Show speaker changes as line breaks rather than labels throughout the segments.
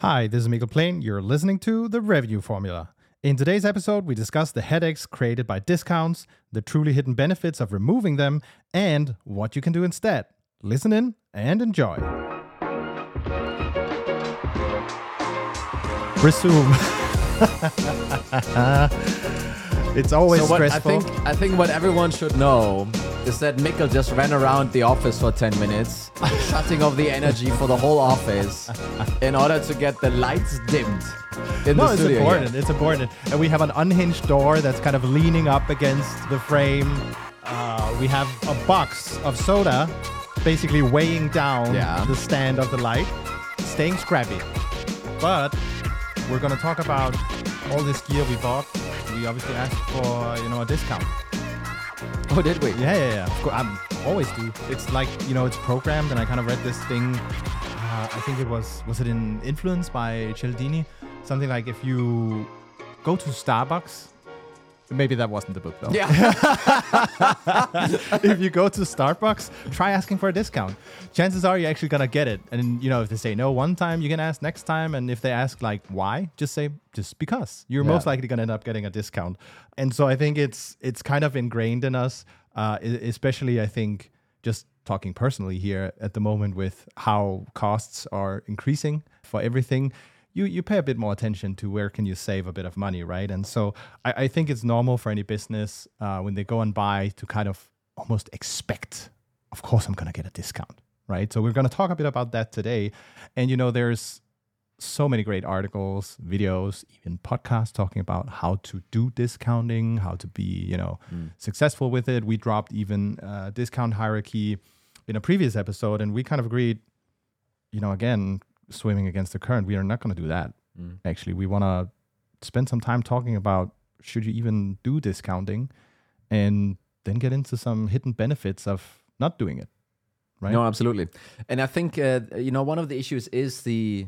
Hi, this is Mikkel Plæhn. You're listening to The Revenue Formula. In today's episode, we discuss the headaches created by discounts, the truly hidden benefits of removing them, and what you can do instead. Listen in and enjoy. Resume. it's always
So what I
stressful.
think I think what everyone should know is that Mikkel just ran around the office for 10 minutes, shutting off the energy for the whole office in order to get the lights dimmed in
no,
the
it's
studio. here.
important. It's important. And we have an unhinged door that's kind of leaning up against the frame. Uh, we have a box of soda basically weighing down
Yeah.
the stand of the light, staying scrappy. But we're going to talk about all this gear we bought. We obviously asked for, you know, a discount.
Oh, did we?
Yeah, yeah, yeah. Of course, I'm always do. It's like you know, it's programmed, and I kind of read this thing. Uh, I think it was was it in Influence by Cialdini, something like if you go to Starbucks. Maybe that wasn't the book though.
Yeah.
if you go to Starbucks, try asking for a discount. Chances are you're actually gonna get it. And you know, if they say no one time, you can ask next time. And if they ask like why, just say just because. You're
Yeah.
most likely gonna end up getting a discount. And so I think it's it's kind of ingrained in us, uh, especially I think just talking personally here at the moment with how costs are increasing for everything. You, you pay a bit more attention to where can you save a bit of money, right? And so I, I think it's normal for any business uh, when they go and buy to kind of almost expect, of course, I'm going to get a discount, right? So we're going to talk a bit about that today. And, you know, there's so many great articles, videos, even podcasts talking about how to do discounting, how to be, you know, successful with it. We dropped even uh, discount hierarchy in a previous episode, and we kind of agreed, you know, again, swimming against the current, we are not going to do that.
Mm.
Actually, we want to spend some time talking about should you even do discounting, and then get into some hidden benefits of not doing it. Right?
No, absolutely. And I think uh, you know one of the issues is the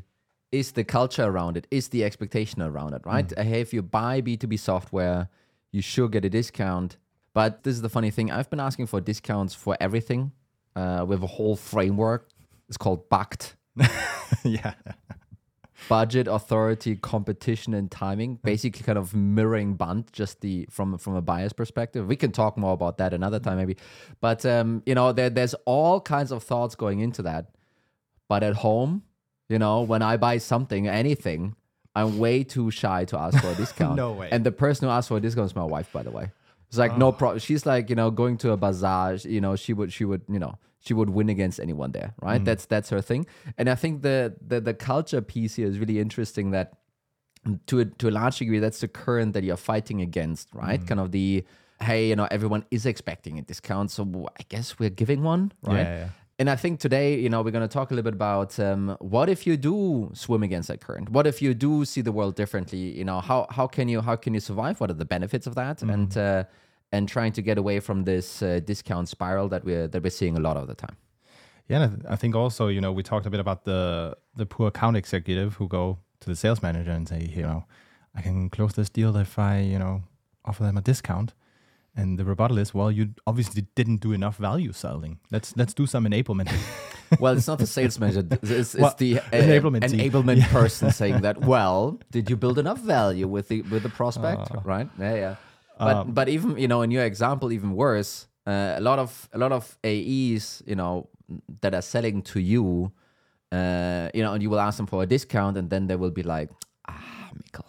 is the culture around it, is the expectation around it, right? Uh, hey, if you buy B2B software, you should get a discount. But this is the funny thing. I've been asking for discounts for everything. Uh, we have a whole framework. It's called BACT.
yeah.
budget authority competition and timing basically kind of mirroring BANT just the from from a bias perspective. We can talk more about that another time maybe. But um you know there, there's all kinds of thoughts going into that. But at home you know when i buy something anything i'm way too shy to ask for a discount.
No way.
and the person who asked for a discount is my wife by the way it's like no ah. problem she's like you know going to a bazaar you know she would she would you know she would win against anyone there right? Mm. That's that's her thing. And i think the, the the culture piece here is really interesting that to a, to a large degree that's the current that you're fighting against right? Mm. Kind of the hey you know everyone is expecting a discount so i guess we're giving one right?
Yeah, yeah.
And I think today, you know, we're going to talk a little bit about um, what if you do swim against that current? What if you do see the world differently? You know, how how can you how can you survive? What are the benefits of that? And uh, and trying to get away from this uh, discount spiral that we're that we're seeing a lot of the time.
Yeah, and I th- I think also, you know, we talked a bit about the the poor account executive who go to the sales manager and say, you know, I can close this deal if I, you know, offer them a discount. And the rebuttal is, well, you obviously didn't do enough value selling. Let's let's do some enablement.
Well, it's not the sales manager; it's, it's
Well,
the uh,
enablement
enablement person saying that. Well, did you build enough value with the with the prospect?
Uh.
right? Yeah, yeah. But
Um,
but even you know in your example, even worse. Uh, a lot of a lot of AEs, you know, that are selling to you, uh, you know, and you will ask them for a discount, and then they will be like, "Ah, Mikkel,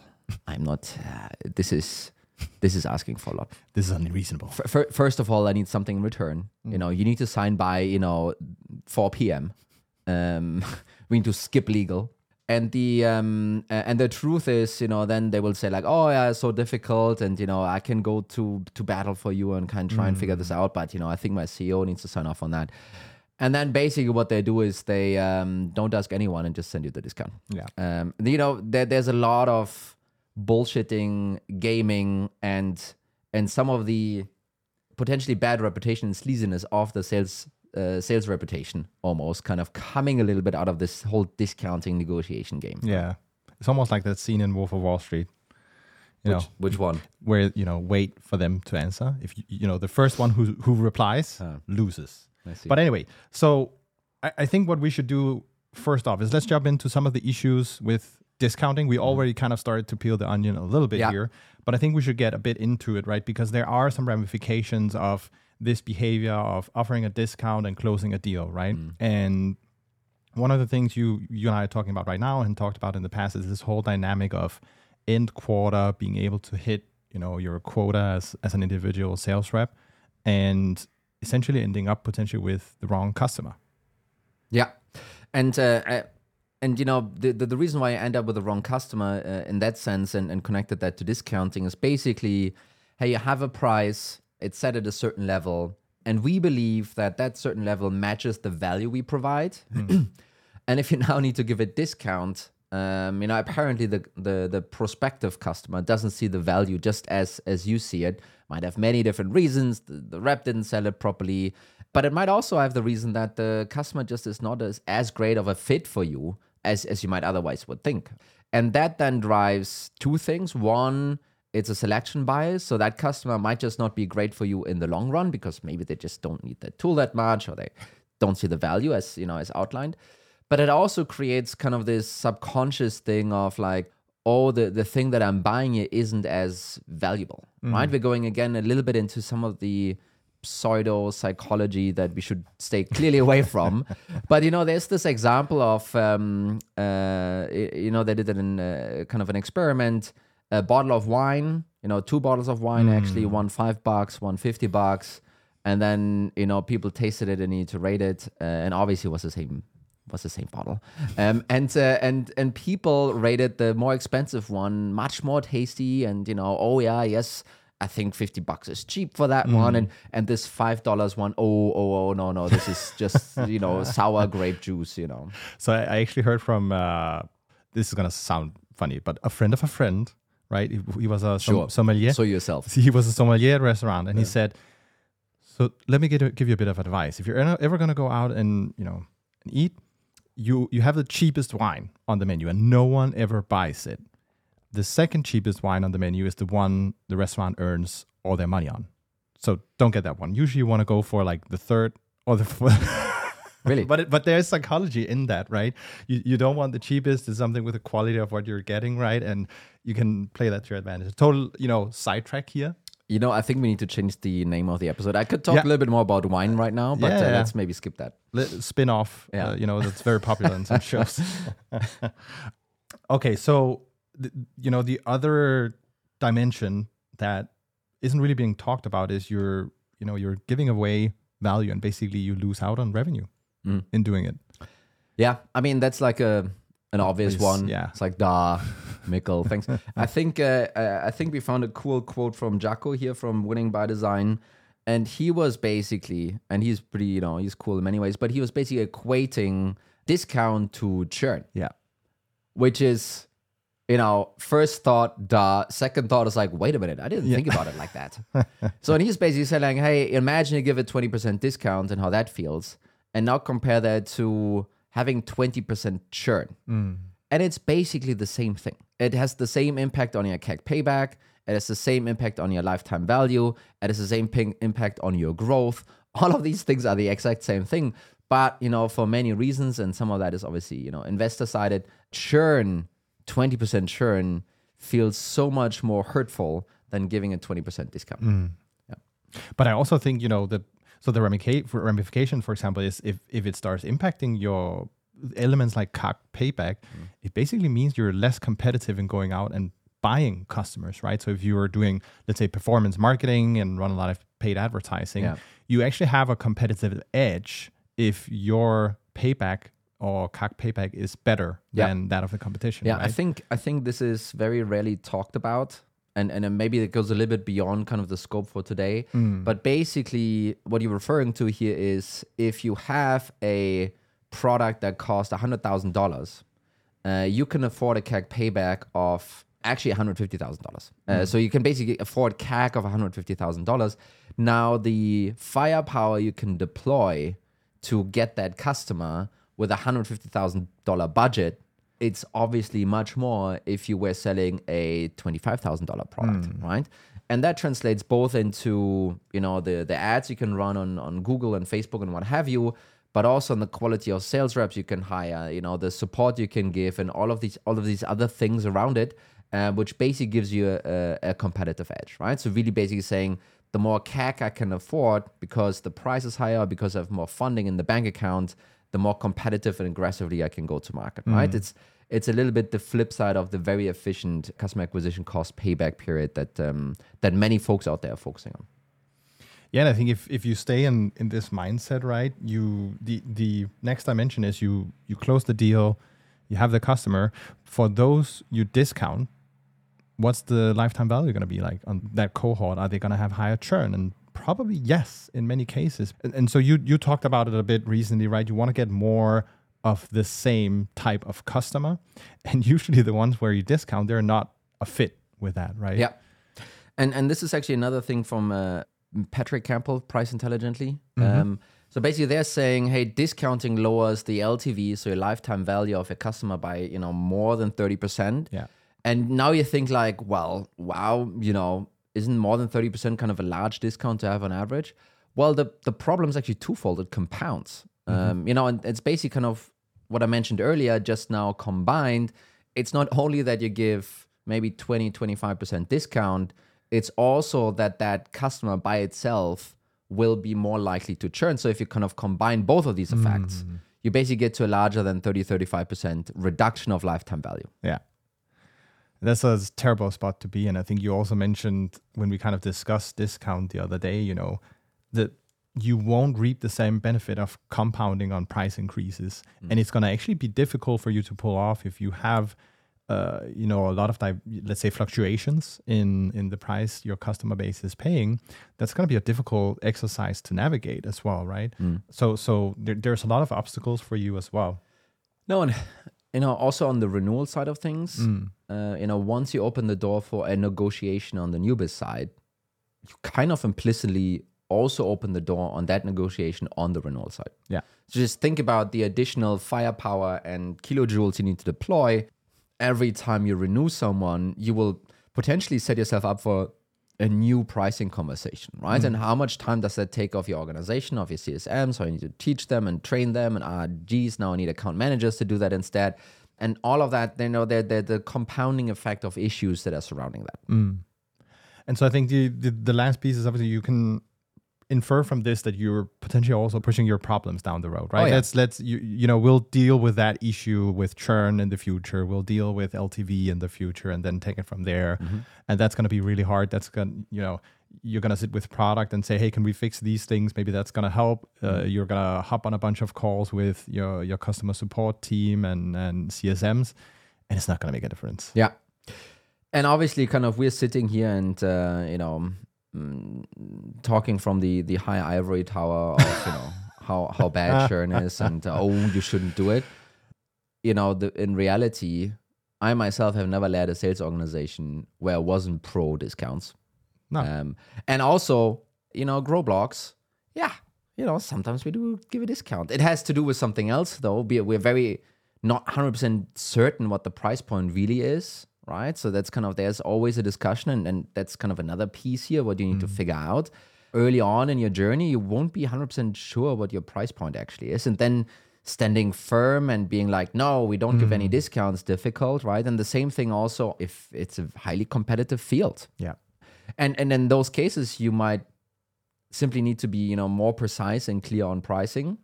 I'm not. Uh, this is this is asking for a lot."
this is unreasonable.
F- fir- first of all, I need something in return. You know, you need to sign by you know 4 p.m. Um, we need to skip legal. And the um and the truth is, you know, then they will say like, oh yeah, it's so difficult, and you know, I can go to to battle for you and kind of try and figure this out, but you know, I think my CEO needs to sign off on that. And then basically what they do is they um, don't ask anyone and just send you the discount.
Yeah.
Um, you know, there, there's a lot of bullshitting, gaming, and and some of the potentially bad reputation and sleaziness of the sales uh, sales reputation, almost kind of coming a little bit out of this whole discounting negotiation game.
Yeah. It's almost like that scene in Wolf of Wall Street. You
Which,
know,
which one?
where you know wait for them to answer. If you, you know the first one who who replies
Ah.
loses.
I see.
But anyway, so I, I think what we should do first off is let's jump into some of the issues with discounting. We already kind of started to peel the onion a little bit
Yeah.
here, but I think we should get a bit into it, right? Because there are some ramifications of this behavior of offering a discount and closing a deal, right? And one of the things you you and I are talking about right now and talked about in the past is this whole dynamic of end quarter being able to hit you know your quota as, as an individual sales rep and essentially ending up potentially with the wrong customer
Yeah, and uh, uh, and you know the, the the reason why I end up with the wrong customer uh, in that sense and, and connected that to discounting is basically, hey, you have a price, it's set at a certain level, and we believe that that certain level matches the value we provide, and if you now need to give a discount. Um, you know, apparently the, the the prospective customer doesn't see the value just as as you see it. Might have many different reasons. The, the rep didn't sell it properly, but it might also have the reason that the customer just is not as, as great of a fit for you as as you might otherwise would think. And that then drives two things. One, it's a selection bias, so that customer might just not be great for you in the long run because maybe they just don't need that tool that much or they don't see the value as you know as outlined but it also creates kind of this subconscious thing of like oh the, the thing that i'm buying here isn't as valuable right mm. we're going again a little bit into some of the pseudo psychology that we should stay clearly away from. But you know there's this example of um, uh, you know they did it in uh, kind of an experiment. A bottle of wine you know two bottles of wine actually one five bucks one fifty bucks. And then you know people tasted it and need to rate it uh, and obviously it was the same was the same bottle. Um, and uh, and and people rated the more expensive one much more tasty and you know oh yeah yes I think 50 bucks is cheap for that one and and this five dollars one oh oh oh no no this is just you know sour grape juice you know
So I, actually heard from uh, this is gonna sound funny, but a friend of a friend, right? He, he was a som-
Sure.
sommelier.
so yourself
he was a sommelier at a restaurant, and he said, "So let me get give you a bit of advice. If you're ever- ever gonna go out and you know and eat, you you have the cheapest wine on the menu, and no one ever buys it. The second cheapest wine on the menu is the one the restaurant earns all their money on. So don't get that one. Usually, you want to go for like the third or the fourth.
Really?
but it, but there's psychology in that, right? You you don't want the cheapest. It's something with the quality of what you're getting, right? And you can play that to your advantage. Total, you know, sidetrack here.
you know I think we need to change the name of the episode I could talk
Yeah.
a little bit more about wine right now but
Yeah,
uh,
yeah.
let's maybe skip that
Li- spin off.
Yeah.
Uh, you know, that's very popular in some shows. okay, so you know the other dimension that isn't really being talked about is you're you know you're giving away value and basically you lose out on revenue
Mm.
in doing it.
Yeah, I mean that's like a an obvious
Obvious,
one.
yeah.
it's like da, Mikkel. Thanks. I think uh, uh, I think we found a cool quote from Jacco here from Winning by Design, and he was basically, and he's pretty, you know, he's cool in many ways, but he was basically equating discount to churn,
Yeah.
which is. You know, first thought, duh. Second thought is like, wait a minute, I didn't think about it like that. so, and he's basically saying, hey, imagine you give a 20% discount and how that feels. And now compare that to having 20% churn. Mm. And it's basically the same thing. It has the same impact on your CAC payback. It has the same impact on your lifetime value. It has the same ping- impact on your growth. All of these things are the exact same thing. But, you know, for many reasons, and some of that is obviously, you know, investor sided, churn, 20% churn feels so much more hurtful than giving a 20% discount. Hmm.
Yeah, But I also think, you know, that so the ramification, for example, is if, if it starts impacting your elements like CAC payback, hmm. it basically means you're less competitive in going out and buying customers, right? So if you are doing, let's say, performance marketing and run a lot of paid advertising,
Yeah.
you actually have a competitive edge if your payback or CAC payback is better
Yeah.
than that of the competition.
Yeah, I think I think this is very rarely talked about, and and maybe it goes a little bit beyond kind of the scope for today. But basically, what you're referring to here is if you have a product that costs hundred thousand dollars, uh, you can afford a CAC payback of actually one hundred fifty thousand dollars. Uh, So you can basically afford CAC of one hundred fifty thousand dollars. Now the firepower you can deploy to get that customer with a hundred fifty thousand dollar budget, it's obviously much more if you were selling a twenty five thousand dollar product, right? And that translates both into you know the the ads you can run on on Google and Facebook and what have you, but also on the quality of sales reps you can hire, you know, the support you can give, and all of these all of these other things around it, uh, which basically gives you a, a, a competitive edge, right? So really, basically saying the more CAC I can afford because the price is higher, because I have more funding in the bank account, the more competitive and aggressively I can go to market, right? It's it's a little bit the flip side of the very efficient customer acquisition cost payback period that um, that many folks out there are focusing on.
Yeah, and I think if, if you stay in, in this mindset, right, you the the next dimension is you you close the deal, you have the customer. For those you discount, what's the lifetime value going to be like on that cohort? Are they going to have higher churn? And probably yes, in many cases. And, and so you you talked about it a bit recently, right? You want to get more of the same type of customer, and usually the ones where you discount, they're not a fit with that, right?
Yeah, and and this is actually another thing from uh, Patrick Campbell, Price Intelligently. Um, so basically, they're saying, hey, discounting lowers the LTV, so your lifetime value of a customer by you know more than thirty percent.
Yeah.
And now you think like, well, wow, you know, isn't more than 30% kind of a large discount to have on average? Well, the, the problem is actually twofold. It compounds. Um, you know, and it's basically kind of what I mentioned earlier, just now combined. It's not only that you give maybe 20, 25% discount, it's also that that customer by itself will be more likely to churn. So if you kind of combine both of these effects, you basically get to a larger than 30, 35% reduction of lifetime value.
Yeah. That's a terrible spot to be in. I think you also mentioned when we kind of discussed discount the other day, you know, that you won't reap the same benefit of compounding on price increases. Mm. And it's going to actually be difficult for you to pull off if you have, uh, you know, a lot of, di- let's say, fluctuations in, in the price your customer base is paying. That's going to be a difficult exercise to navigate as well, right? Mm. So, so there, there's a lot of obstacles for you as well.
No, and you know, also on the renewal side of things, mm. Uh, you know, once you open the door for a negotiation on the new biz side, you kind of implicitly also open the door on that negotiation on the renewal side.
Yeah.
So just think about the additional firepower and kilojoules you need to deploy every time you renew someone. You will potentially set yourself up for a new pricing conversation, right? And how much time does that take of your organization, of your CSM? So I need to teach them and train them, and ah, geez, now I need account managers to do that instead, and all of that. You know, they're, they're the compounding effect of issues that are surrounding that.
And so I think the, the the last piece is obviously you can infer from this that you're potentially also pushing your problems down the road, right?
Oh, yeah.
Let's let's you you know we'll deal with that issue with churn in the future. We'll deal with LTV in the future, and then take it from there.
Mm-hmm.
And that's going to be really hard. That's going you know you're going to sit with product and say, hey, can we fix these things? Maybe that's going to help. Uh,
Mm-hmm.
you're going to hop on a bunch of calls with your your customer support team and and CSMs, and it's not going to make a difference.
Yeah. And obviously, kind of, we're sitting here and, uh, you know, mm, talking from the, the high ivory tower of, you know, how, how bad churn is and, uh, oh, you shouldn't do it. You know, the, in reality, I myself have never led a sales organization where I wasn't pro discounts.
No.
Um, and also, you know, GrowBlocks, yeah, you know, sometimes we do give a discount. It has to do with something else, though. We- We're very not 100% certain what the price point really is, right? So that's kind of, there's always a discussion, and, and that's kind of another piece here, what you need to figure out. Early on in your journey, you won't be 100% sure what your price point actually is. And then standing firm and being like, no, we don't give any discounts, difficult, right? And the same thing also if it's a highly competitive field
Yeah.
And and in those cases you might simply need to be you know more precise and clear on pricing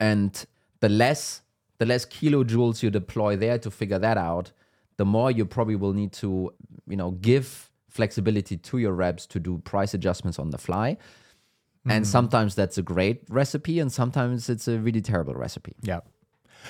and the less the less kilojoules you deploy there to figure that out the more you probably will need to you know give flexibility to your reps to do price adjustments on the fly and hmm. sometimes that's a great recipe and sometimes it's a really terrible recipe
Yeah.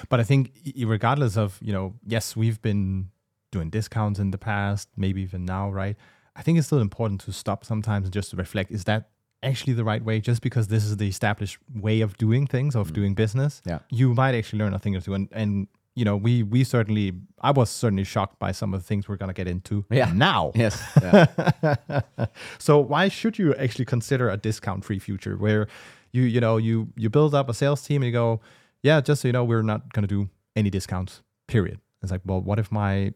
But I think regardless of, you know, yes, we've been doing discounts in the past, maybe even now, right? I think it's still important to stop sometimes and just to reflect, is that actually the right way? Just because this is the established way of doing things, of mm. doing business,
Yeah.
you might actually learn a thing or two. And, and you know, we we certainly, I was certainly shocked by some of the things we're going to get into
Yeah.
now.
yes yeah.
so why should you actually consider a discount free future where you you know you you build up a sales team and you go yeah just so you know we're not going to do any discounts period it's like well what if my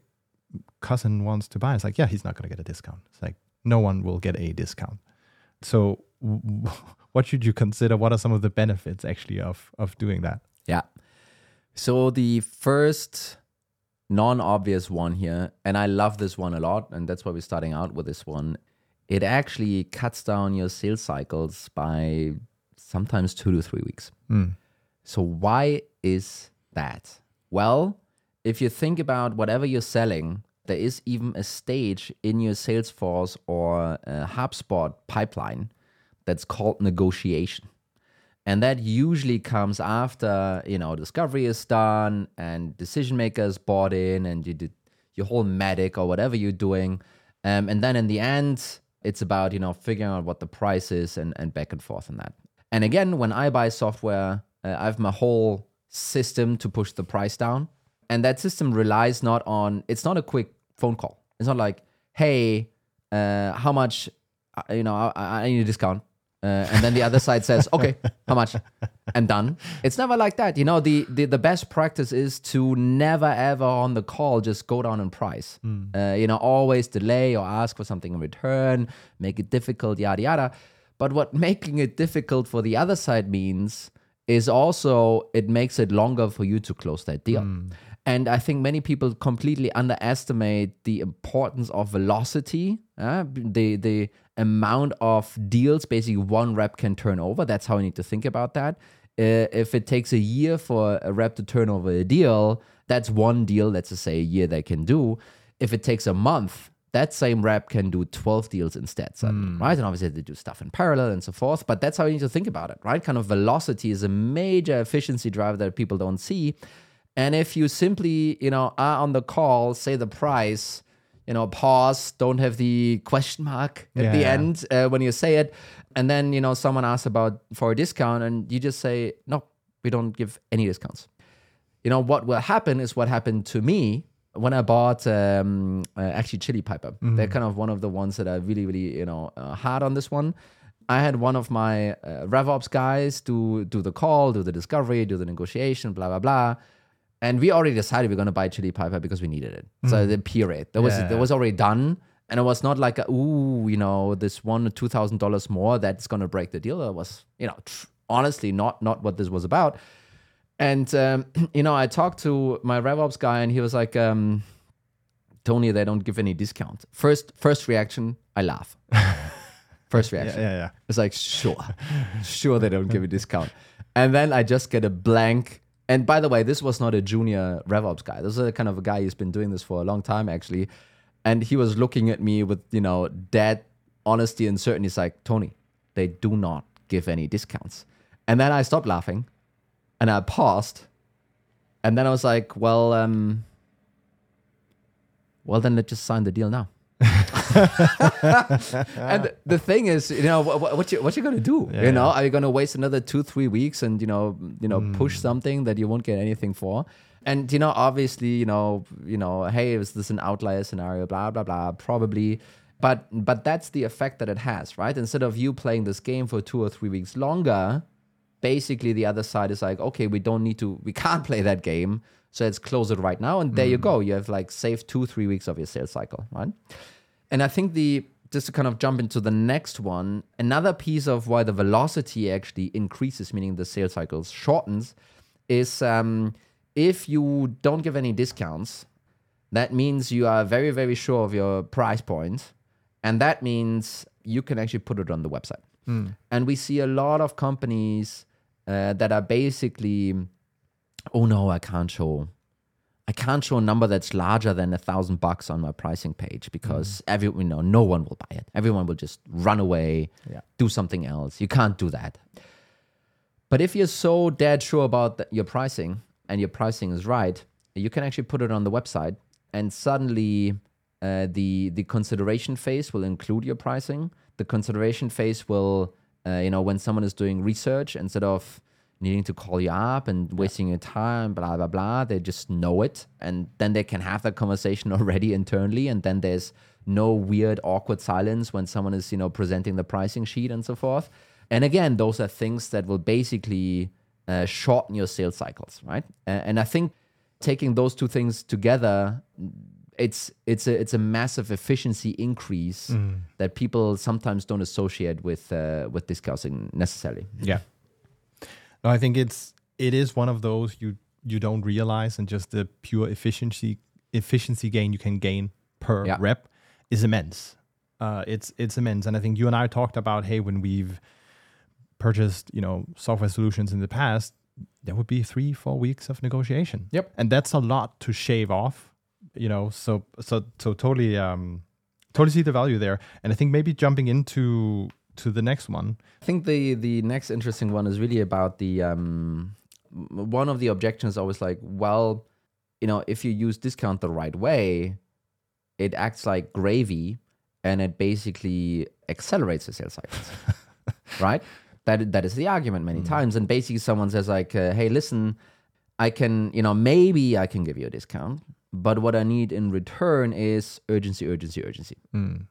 cousin wants to buy it's like yeah he's not going to get a discount it's like no one will get a discount so w- what should you consider? What are some of the benefits actually of of doing that?
Yeah. So the first non-obvious one here, and I love this one a lot, and that's why we're starting out with this one. It actually cuts down your sales cycles by sometimes two to three weeks. Hmm. So why is that? Well, if you think about whatever you're selling, there is even a stage in your Salesforce or uh, HubSpot pipeline that's called negotiation. And that usually comes after, you know, discovery is done and decision makers bought in and you did your whole MEDDIC or whatever you're doing. Um, and then in the end, it's about, you know, figuring out what the price is and, and back and forth on that. And again, when I buy software, uh, I have my whole system to push the price down. And that system relies not on, it's not a quick phone call. It's not like, hey, uh, how much, uh, you know, I, I need a discount. Uh, and then the other side says, okay, how much? And done. It's never like that. You know, the, the, the best practice is to never ever on the call just go down in price. Uh, you know, always delay or ask for something in return, make it difficult, yada, yada. But what making it difficult for the other side means is also it makes it longer for you to close that deal. And I think many people completely underestimate the importance of velocity, uh, the the amount of deals basically one rep can turn over. That's how you need to think about that. Uh, if it takes a year for a rep to turn over a deal, that's one deal. Let's just say a year they can do. If it takes a month, that same rep can do 12 deals instead, suddenly, right? And obviously they do stuff in parallel and so forth, but that's how you need to think about it, right? Kind of velocity is a major efficiency driver that people don't see. And if you simply, you know, are on the call, say the price, you know, pause, don't have the question mark at the end uh, when you say it, and then you know someone asks about for a discount, and you just say no, we don't give any discounts. You know what will happen is what happened to me when I bought um, uh, actually Chili Piper. They're kind of one of the ones that are really, really you know uh, hard on this one. I had one of my uh, RevOps guys do do the call, do the discovery, do the negotiation, blah blah blah. And we already decided we're going to buy Chili Piper because we needed it. So the period that was
Yeah.
that was already done, and it was not like a, ooh, you know, this one two thousand dollars more that's going to break the deal. It was, you know, tr- honestly not not what this was about. And um, you know, I talked to my RevOps guy, and he was like, um, "Toni, they don't give any discount." First, first reaction, I laugh. First
Yeah,
reaction,
yeah, yeah.
it's like, sure, sure, they don't give a discount. And then I just get a blank. And by the way, this was not a junior RevOps guy. This is a kind of a guy who's been doing this for a long time, actually. And he was looking at me with, you know, dead honesty and certainty. He's like, Toni, they do not give any discounts. And then I stopped laughing and I paused. And then I was like, well, um, well, then let's just sign the deal now. and the thing is, you know, what, what you what you gonna do?
Yeah.
You know, are you gonna waste another two three weeks and you know you know push mm. something that you won't get anything for? And you know, obviously, you know, you know, hey, is this an outlier scenario? Blah blah blah. Probably, but but that's the effect that it has, right? Instead of you playing this game for two or three weeks longer, basically the other side is like, okay, we don't need to, we can't play that game, so let's close it right now, and there you go. You have like saved two three weeks of your sales cycle, right? And I think the just to kind of jump into the next one, another piece of why the velocity actually increases, meaning the sales cycles shortens, is um, if you don't give any discounts, that means you are very, very sure of your price point. And that means you can actually put it on the website. And we see a lot of companies uh, that are basically, oh no, I can't show I can't show a number that's larger than a thousand bucks on my pricing page because every you know no one will buy it. Everyone will just run away,
Yeah.
do something else. You can't do that. But if you're so dead sure about the, your pricing and your pricing is right, you can actually put it on the website, and suddenly uh, the the consideration phase will include your pricing. The consideration phase will, uh, you know, when someone is doing research, instead of needing to call you up and wasting your time, blah blah blah, they just know it, and then they can have that conversation already internally, and then there's no weird awkward silence when someone is you know presenting the pricing sheet and so forth. And again, those are things that will basically uh, shorten your sales cycles, right? A- And I think taking those two things together it's it's a it's a massive efficiency increase that people sometimes don't associate with uh, with discounting necessarily.
Yeah. No, I think it's it is one of those you you don't realize, and just the pure efficiency efficiency gain you can gain per
Yeah.
rep is immense. Uh, it's it's immense, and I think you and I talked about hey when we've purchased you know software solutions in the past, there would be three four weeks of negotiation.
Yep.
and that's a lot to shave off. You know, so so so totally um totally see the value there, and I think maybe jumping into to the next one.
I think the the next interesting one is really about the um, one of the objections always like, well, you know, if you use discount the right way, it acts like gravy, and it basically accelerates the sales cycles, right? That that is the argument many times, and basically someone says like, uh, hey, listen, I can, you know, maybe I can give you a discount, but what I need in return is urgency, urgency, urgency.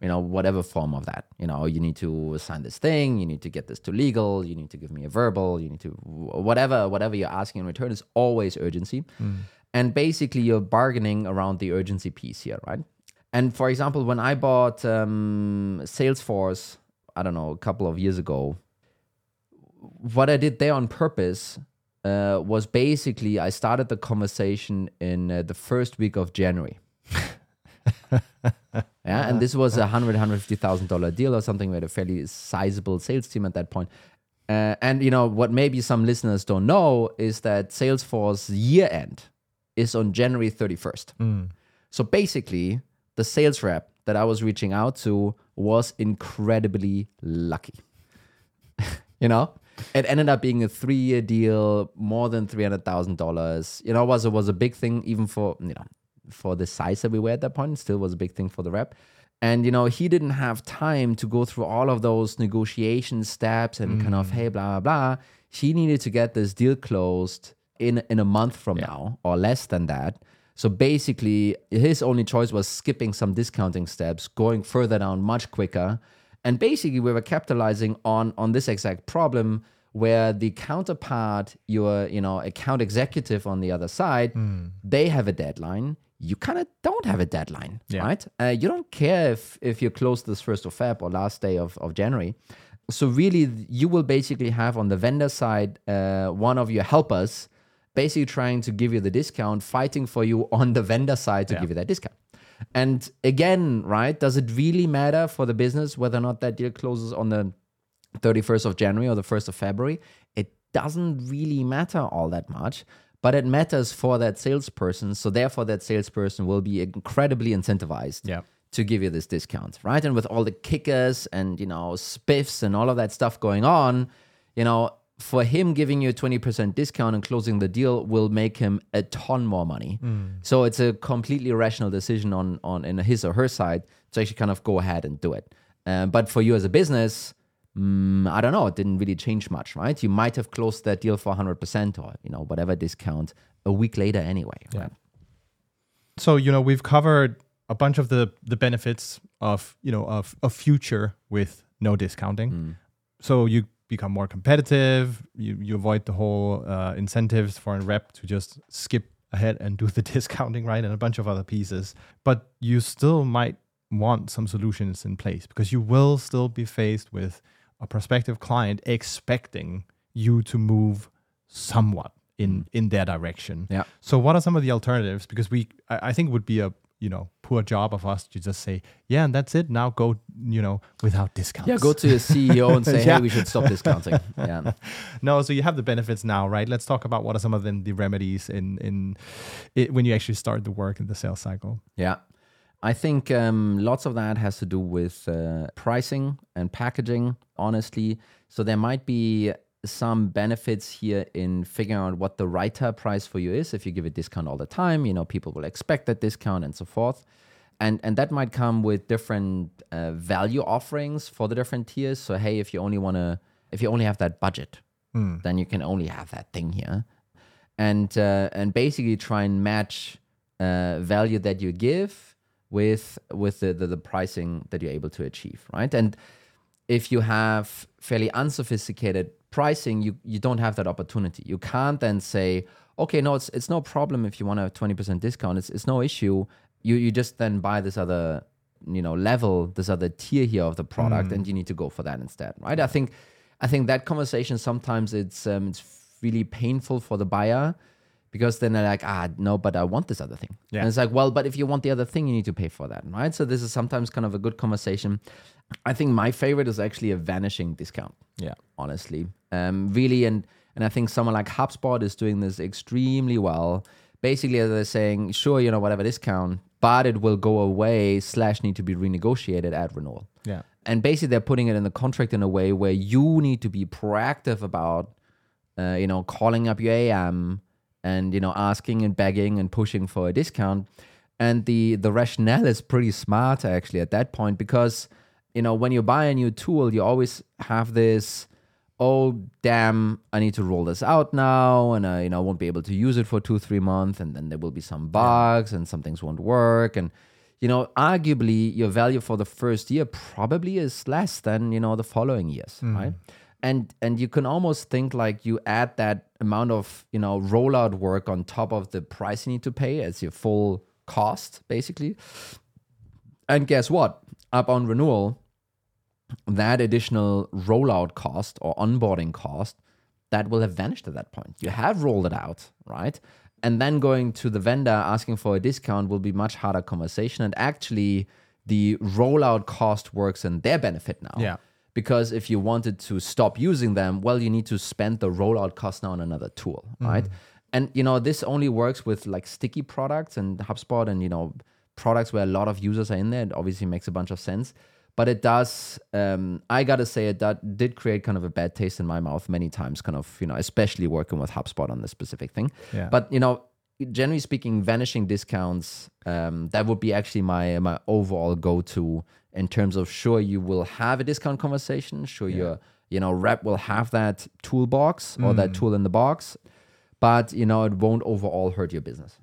You know, whatever form of that. You know, you need to sign this thing, you need to get this to legal, you need to give me a verbal, you need to whatever, whatever you're asking in return is always urgency. And basically, you're bargaining around the urgency piece here, right? And for example, when I bought um, Salesforce, I don't know, a couple of years ago, what I did there on purpose uh, was basically I started the conversation in uh, the first week of January. yeah, and this was a hundred, hundred fifty thousand dollar deal or something. We had a fairly sizable sales team at that point. Uh, and you know what? Maybe some listeners don't know is that Salesforce year end is on January thirty first. So basically, the sales rep that I was reaching out to was incredibly lucky. you know, it ended up being a three-year deal, more than three hundred thousand dollars. You know, was it was a big thing even for you know for the size that we were at that point. Still was a big thing for the rep. And you know, he didn't have time to go through all of those negotiation steps and kind of mm. hey blah blah blah. He needed to get this deal closed in in a month from now or less than that. So basically, his only choice was skipping some discounting steps, going further down much quicker. And basically, we were capitalizing on on this exact problem where the counterpart, your you know account executive on the other side, they have a deadline. You kind of don't have a deadline,
Yeah.
right? Uh, you don't care if if you close this first of Feb or last day of, of January. So really, you will basically have on the vendor side uh, one of your helpers basically trying to give you the discount, fighting for you on the vendor side to
Yeah.
give you that discount. And again, right, does it really matter for the business whether or not that deal closes on the 31st of January or the 1st of February? It doesn't really matter all that much, but it matters for that salesperson. So therefore, that salesperson will be incredibly incentivized
Yeah.
to give you this discount, right? And with all the kickers and you know spiffs and all of that stuff going on, you know, for him giving you a 20% discount and closing the deal will make him a ton more money. So it's a completely rational decision on on in his or her side to actually kind of go ahead and do it. Um, but for you as a business, mm, I don't know, it didn't really change much, right? You might have closed that deal for 100% or you know whatever discount a week later anyway. Right?
So you know we've covered a bunch of the the benefits of you know of a future with no discounting. So you become more competitive. You you avoid the whole uh, incentives for a rep to just skip ahead and do the discounting right and a bunch of other pieces. But you still might want some solutions in place because you will still be faced with a prospective client expecting you to move somewhat in in their direction.
Yeah.
So what are some of the alternatives? Because we, I, I think, it would be a you know poor job of us to just say, yeah, and that's it. Now go, you know, without discounts.
Yeah, go to your CEO and say,
Yeah.
hey, we should stop discounting. Yeah.
No, so you have the benefits now, right? Let's talk about what are some of the, the remedies in in it, when you actually start the work in the sales cycle.
Yeah. I think um, lots of that has to do with uh, pricing and packaging, honestly. So there might be some benefits here in figuring out what the right price for you is. If you give a discount all the time, you know, people will expect that discount and so forth. And, and that might come with different uh, value offerings for the different tiers. So, hey, if you only want to, if you only have that budget, then you can only have that thing here. And, uh, and basically try and match uh, value that you give with with the, the the pricing that you're able to achieve, right? And if you have fairly unsophisticated pricing, you you don't have that opportunity. You can't then say, okay, no, it's it's no problem if you want a twenty percent discount. It's it's no issue. you you just then buy this other you know level, this other tier here of the product, and you need to go for that instead, right? I think I think that conversation sometimes it's um, it's really painful for the buyer because then they're like, ah, no, but I want this other thing.
Yeah.
And it's like, well, but if you want the other thing, you need to pay for that, right? So this is sometimes kind of a good conversation. I think my favorite is actually a vanishing discount
Yeah.
honestly. Um, really, and and I think someone like HubSpot is doing this extremely well. Basically, they're saying, sure, you know, whatever discount, but it will go away slash need to be renegotiated at renewal.
Yeah.
And basically, they're putting it in the contract in a way where you need to be proactive about, uh, you know, calling up your AM and you know asking and begging and pushing for a discount. And the the rationale is pretty smart actually at that point because you know when you buy a new tool, you always have this. Oh damn! I need to roll this out now, and I, you know, won't be able to use it for two, three months, and then there will be some bugs, and some things won't work, and you know, arguably your value for the first year probably is less than you know the following years, hmm. right? And and you can almost think like you add that amount of you know rollout work on top of the price you need to pay as your full cost, basically. And guess what? Up on renewal, that additional rollout cost or onboarding cost that will have vanished at that point. You have rolled it out, right? And then going to the vendor asking for a discount will be much harder conversation. And actually, the rollout cost works in their benefit now.
Yeah.
Because if you wanted to stop using them, well, you need to spend the rollout cost now on another tool, right? And you know, this only works with like sticky products and HubSpot and you know products where a lot of users are in there. It obviously makes a bunch of sense. But it does, um, I gotta say, it that did create kind of a bad taste in my mouth many times, kind of, you know, especially working with HubSpot on this specific thing.
Yeah.
But, you know, generally speaking, vanishing discounts, um, that would be actually my my overall go to in terms of sure you will have a discount conversation, sure your you know rep will have that toolbox or that mm. tool in the box, but you know it won't overall hurt your business.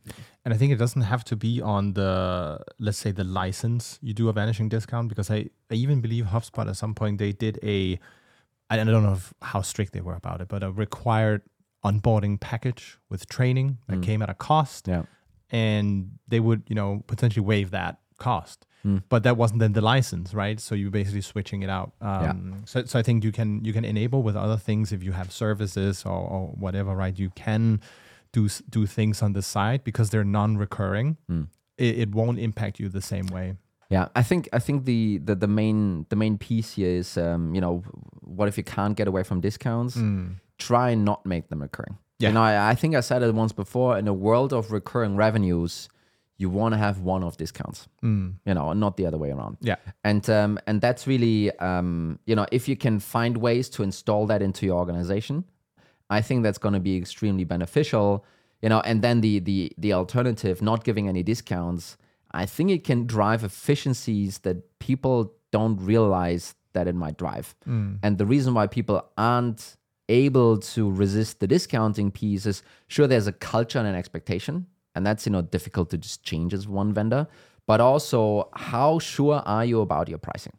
And I think it doesn't have to be on the, let's say, the license you do a vanishing discount because I, I even believe HubSpot at some point they did a, I don't know if, how strict they were about it, but a required onboarding package with training that mm. came at a cost.
Yeah.
And they would, you know, potentially waive that cost. But that wasn't then the license, right? So you're basically switching it out. Um, so, so I think you can you can enable with other things if you have services or, or whatever, right? You can do do things on the side because they're non-recurring. It, it won't impact you the same way.
Yeah, I think I think the the, the main the main piece here is um, you know what if you can't get away from discounts? Try and not make them recurring.
Yeah.
You know, I, I think I said it once before. In a world of recurring revenues, you want to have one-off discounts. You know, and not the other way around.
Yeah.
and um, and that's really um, you know if you can find ways to install that into your organization, I think that's going to be extremely beneficial. You know, and then the the the alternative, not giving any discounts, I think it can drive efficiencies that people don't realize that it might drive. And the reason why people aren't able to resist the discounting piece is sure there's a culture and an expectation, and that's you know difficult to just change as one vendor. But also, how sure are you about your pricing?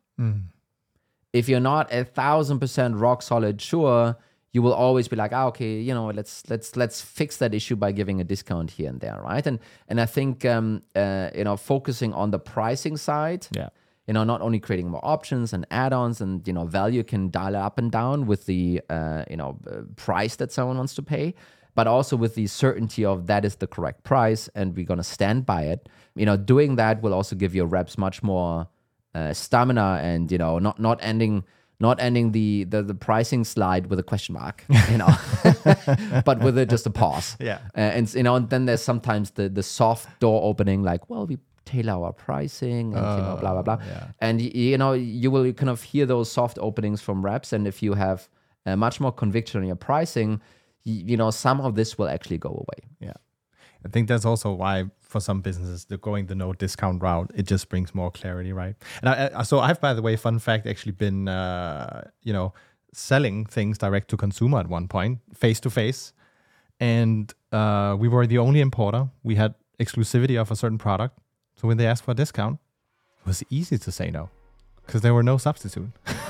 if you're not a thousand percent rock solid sure, you will always be like, ah, okay, you know, let's let's let's fix that issue by giving a discount here and there, right? And and I think um, uh, you know, focusing on the pricing side,
Yeah.
you know, not only creating more options and add-ons, and you know, value can dial it up and down with the uh, you know uh, price that someone wants to pay, but also with the certainty of that is the correct price, and we're gonna stand by it. You know, doing that will also give your reps much more uh, stamina, and you know, not not ending not ending the, the the pricing slide with a question mark, you know, but with a, just a pause.
Yeah.
Uh, and you know, and then there's sometimes the the soft door opening, like, well, we tailor our pricing, and you know, blah blah blah.
yeah.
And you know, you will kind of hear those soft openings from reps, and if you have uh, much more conviction in your pricing, you know, some of this will actually go away.
Yeah. I think that's also why for some businesses they're going the no discount route. It just brings more clarity, right? And I so I've by the way, fun fact, actually been uh, you know selling things direct to consumer at one point, face to face, and uh, we were the only importer. We had exclusivity of a certain product, so when they asked for a discount, it was easy to say no because there were no substitute.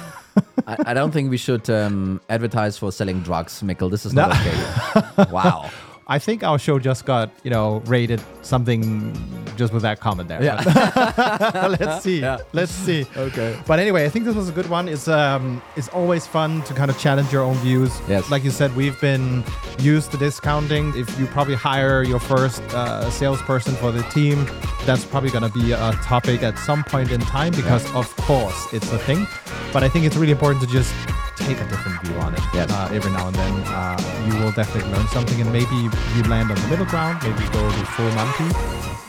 I, I don't think we should um, advertise for selling drugs, Mikkel. This is not okay. wow.
I think our show just got, you know, rated something just with that comment there.
Yeah.
Let's see.
Yeah.
Let's see.
Okay.
But anyway, I think this was a good one. It's um, it's always fun to kind of challenge your own views.
Yes.
Like you said, we've been used to discounting. If you probably hire your first uh, salesperson for the team, that's probably going to be a topic at some point in time because, of course, it's a thing. But I think it's really important to just take a different view on it.
Yes.
Uh, every now and then, uh, you will definitely learn something, and maybe you land on the middle ground. Maybe go to full Monty.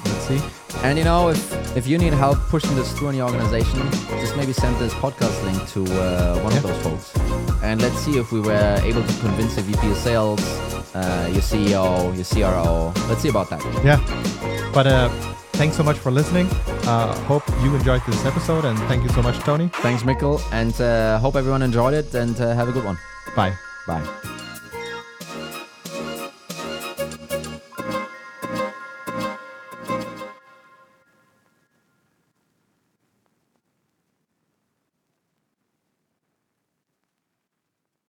Let's see.
And you know, if if you need help pushing this through in your organization, just maybe send this podcast link to uh, one of those folks, and let's see if we were able to convince the VP of Sales, uh, your CEO, your CRO. Let's see about that.
Yeah. But uh, thanks so much for listening. Uh, hope you enjoyed this episode, and thank you so much, Toni.
Thanks, Mikkel, and uh, hope everyone enjoyed it. And uh, have a good one.
Bye.
Bye.